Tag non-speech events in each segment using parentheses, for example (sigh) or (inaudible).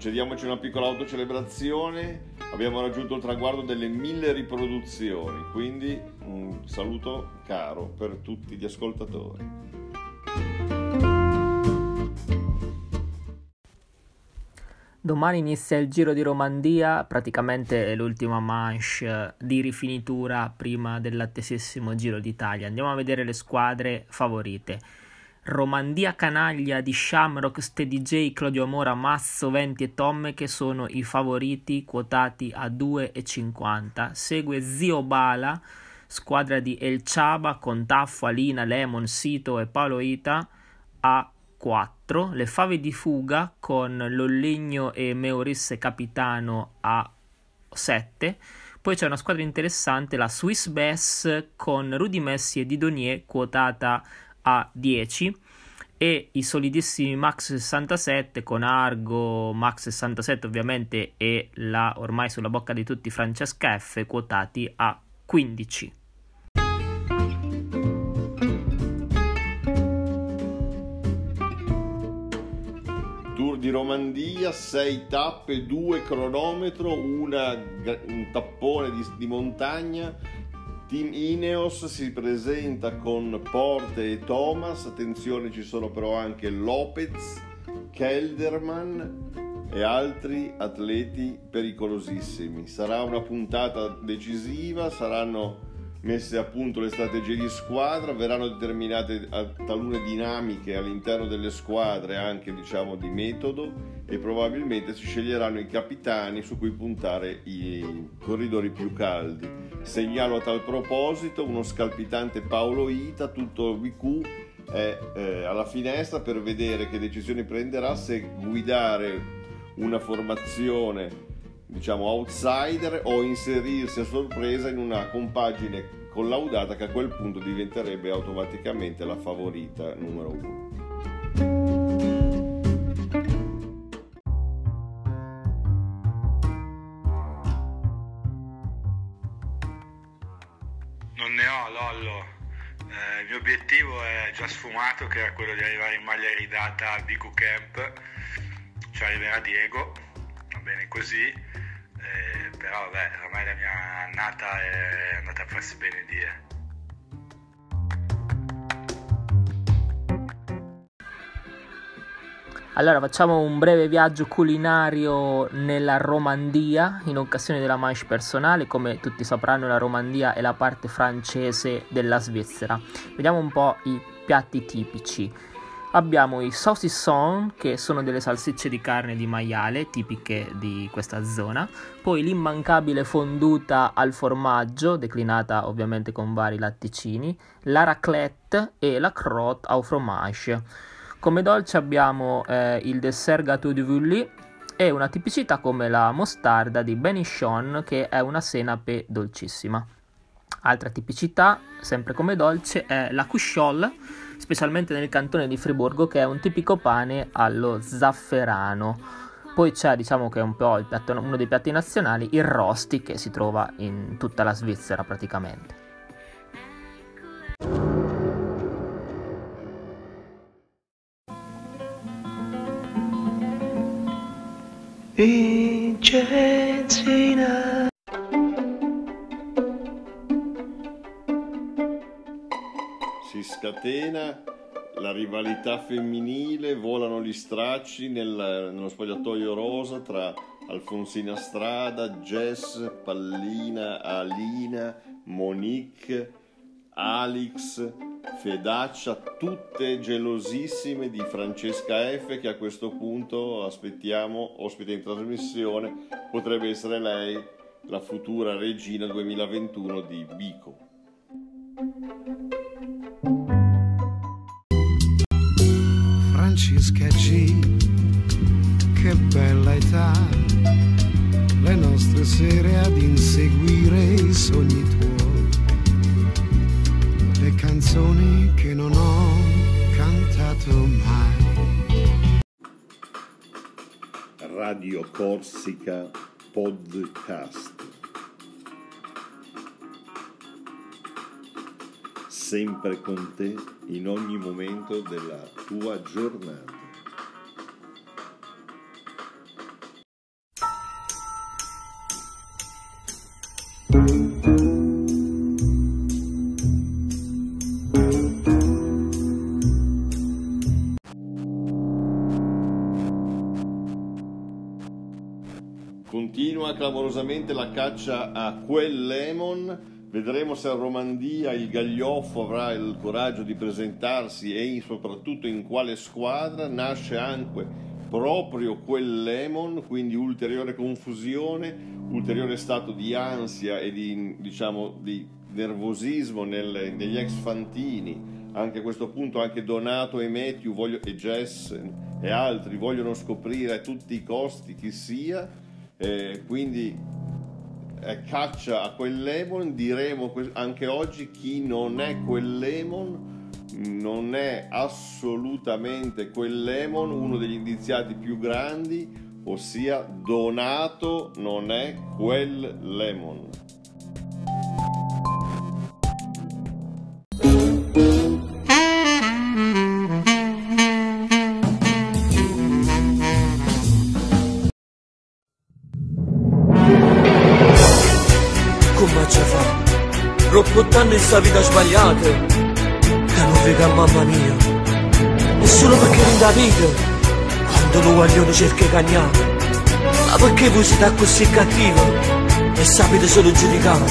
concediamoci una piccola autocelebrazione. Abbiamo raggiunto il traguardo delle mille riproduzioni, quindi un saluto caro per tutti gli ascoltatori. Domani inizia il Giro di Romandia, praticamente è l'ultima manche di rifinitura prima dell'attesissimo Giro d'Italia. Andiamo a vedere le squadre favorite. Romandia Canaglia di Shamrock, Steady J, Claudio Mora, Masso, Venti e Tomme che sono i favoriti quotati a 2,50. Segue Zio Bala, squadra di El Chaba con Taffo, Alina, Lemon, Sito e Paolo Ita a 4, le fave di fuga con Lollegno e Meorisse capitano a 7. Poi c'è una squadra interessante, la Swiss Bass con Rudy Messi e Didonier quotata a 10 e i solidissimi Max 67 con Argo, Max 67 ovviamente e la ormai sulla bocca di tutti Francesca F quotati a 15. di Romandia, 6 tappe, 2 cronometro, una, un tappone di, di montagna. Team Ineos si presenta con Porte e Thomas, attenzione ci sono però anche Lopez, Kelderman e altri atleti pericolosissimi. Sarà una puntata decisiva, saranno messe a punto le strategie di squadra, verranno determinate talune dinamiche all'interno delle squadre anche diciamo di metodo e probabilmente si sceglieranno i capitani su cui puntare i corridori più caldi. Segnalo a tal proposito uno scalpitante Paolo Ita, tutto VQ è eh, alla finestra per vedere che decisioni prenderà se guidare una formazione diciamo outsider o inserirsi a sorpresa in una compagine collaudata che a quel punto diventerebbe automaticamente la favorita numero uno. Eh, il mio obiettivo è già sfumato, che era quello di arrivare in maglia ridata al BQ Camp. Ci arriverà Diego, va bene così eh, però vabbè, ormai la mia annata è andata a farsi bene Allora facciamo un breve viaggio culinario nella Romandia in occasione della manche personale, come tutti sapranno la Romandia è la parte francese della Svizzera. Vediamo un po' i piatti tipici. Abbiamo i saucisson, che sono delle salsicce di carne di maiale tipiche di questa zona, poi l'immancabile fonduta al formaggio, declinata ovviamente con vari latticini, la raclette e la crotte au fromage. Come dolce abbiamo eh, il dessert gâteau de Vully e una tipicità come la mostarda di Benichon, che è una senape dolcissima. Altra tipicità, sempre come dolce, è la cusciole specialmente nel cantone di Friburgo, che è un tipico pane allo zafferano. Poi c'è, diciamo che è un po' piatto, uno dei piatti nazionali, il rosti, che si trova in tutta la Svizzera praticamente. Vicentina si scatena la rivalità femminile, volano gli stracci nel, nello spogliatoio rosa tra Alfonsina Strada, Jess, Pallina, Alina, Monique, Alex, Fedaccia, tutte gelosissime di Francesca F che a questo punto aspettiamo, ospite in trasmissione, potrebbe essere lei la futura regina 2021 di Bico. Francesca G, che bella età, le nostre sere ad inseguire i sogni tuoi, canzoni che non ho cantato mai. Radio Corsica Podcast. sempre con te in ogni momento della tua giornata. Clamorosamente la caccia a quel lemon. Vedremo se a Romandia il Gaglioffo avrà il coraggio di presentarsi e soprattutto in quale squadra. Nasce anche proprio quel lemon, quindi ulteriore confusione, ulteriore stato di ansia e di, diciamo, di nervosismo nelle, negli ex fantini. Anche a questo punto anche Donato e Matthew voglio, e Jess e altri vogliono scoprire a tutti i costi chi sia, eh, quindi eh, caccia a quel lemon, diremo anche oggi chi non è quel lemon non è assolutamente quel lemon uno degli indiziati più grandi, ossia Donato non è quel lemon. Fa? Troppo anni in sta vita sbagliata. Significa mamma mia. E solo perché non da vita Quando lo guaglione cerca di cagnare Ma perché voi siete così cattivi? E sapete solo giudicare.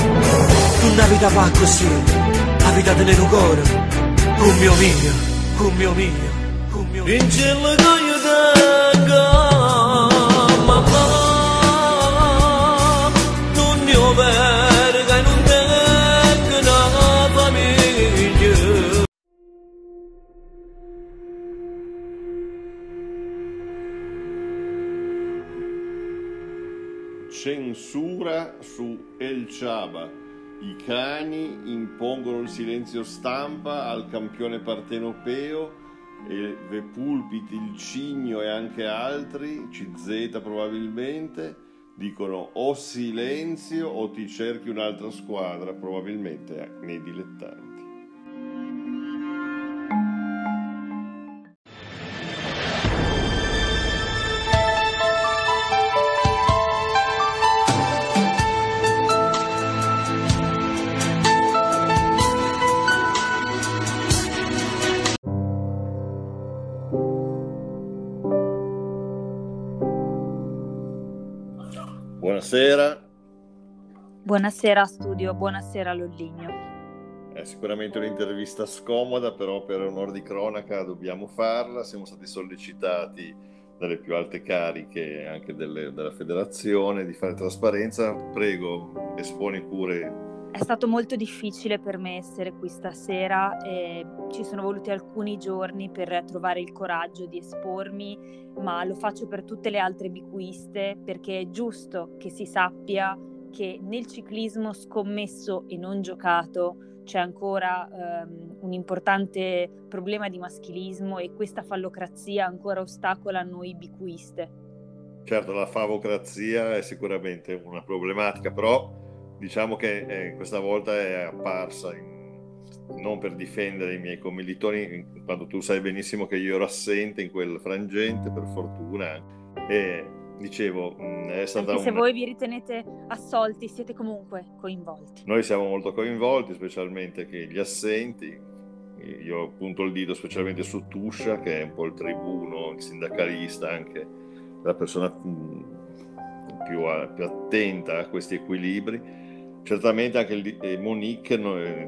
Non la vita va così. La vita te ne cuore. Con mio mio. Con mio mio. Con mio mio su El Chaba. I cani impongono il silenzio stampa al campione partenopeo e The Pulpit, il Cigno e anche altri, CZ probabilmente, dicono o silenzio o ti cerchi un'altra squadra, probabilmente nei dilettanti. Buonasera. Buonasera studio, buonasera Lolligno. È sicuramente un'intervista scomoda, però per onore di cronaca dobbiamo farla. Siamo stati sollecitati dalle più alte cariche anche delle, della federazione di fare trasparenza. Prego, esponi pure. È stato molto difficile per me essere qui stasera e ci sono voluti alcuni giorni per trovare il coraggio di espormi, ma lo faccio per tutte le altre bicuiste perché è giusto che si sappia che nel ciclismo scommesso e non giocato c'è ancora um, un importante problema di maschilismo e questa fallocrazia ancora ostacola noi bicuiste. Certo, la favocrazia è sicuramente una problematica, però diciamo che eh, questa volta è apparsa in, non per difendere i miei commilitoni, quando tu sai benissimo che io ero assente in quel frangente, per fortuna, e dicevo, è stata Anche se una... voi vi ritenete assolti, siete comunque coinvolti. Noi siamo molto coinvolti, specialmente che gli assenti, io punto il dito specialmente su Tuscia, che è un po' il tribuno, il sindacalista, anche la persona più, più attenta a questi equilibri certamente anche eh, Monique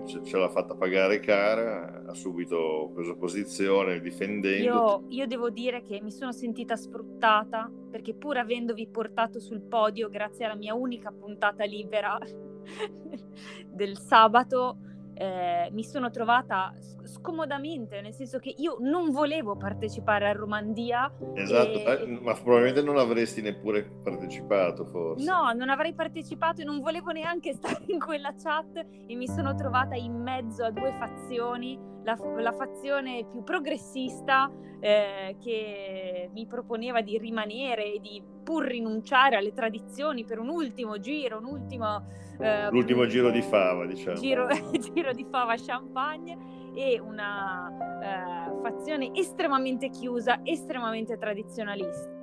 ce, ce, l'ha fatta pagare cara, ha subito preso posizione difendendo. Io, io, devo dire che mi sono sentita sfruttata perché pur avendovi portato sul podio grazie alla mia unica puntata libera (laughs) del sabato, eh, mi sono trovata scomodamente, nel senso che io non volevo partecipare a Romandia. Esatto, e... eh, ma probabilmente non avresti neppure partecipato forse. No, non avrei partecipato e non volevo neanche (laughs) stare in quella chat e mi sono trovata in mezzo a due fazioni, la, la fazione più progressista eh, che mi proponeva di rimanere e di pur rinunciare alle tradizioni per un ultimo giro, un ultimo... Eh, L'ultimo giro di fava, diciamo. Giro, (laughs) giro di fava champagne e una eh, fazione estremamente chiusa, estremamente tradizionalista.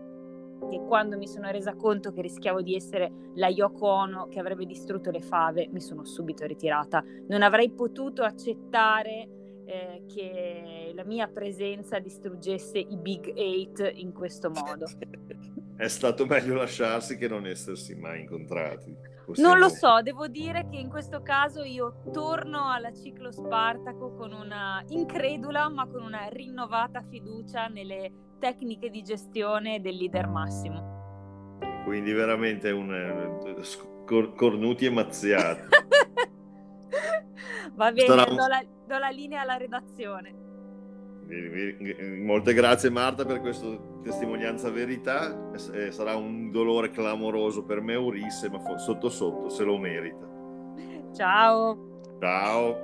E quando mi sono resa conto che rischiavo di essere la Yoko Ono che avrebbe distrutto le fave, mi sono subito ritirata. Non avrei potuto accettare eh, che la mia presenza distruggesse i Big Eight in questo modo. (laughs) è stato meglio lasciarsi che non essersi mai incontrati. Possiamo... Non lo so, devo dire che in questo caso io torno alla ciclo Spartaco con una incredula ma con una rinnovata fiducia nelle tecniche di gestione del leader massimo. Quindi veramente un eh, cornuti e mazziati. (laughs) Va bene, do, la, do la linea alla redazione. Molte grazie Marta per questa testimonianza verità, sarà un dolore clamoroso per me Urisse, ma sotto sotto se lo merita. Ciao. Ciao.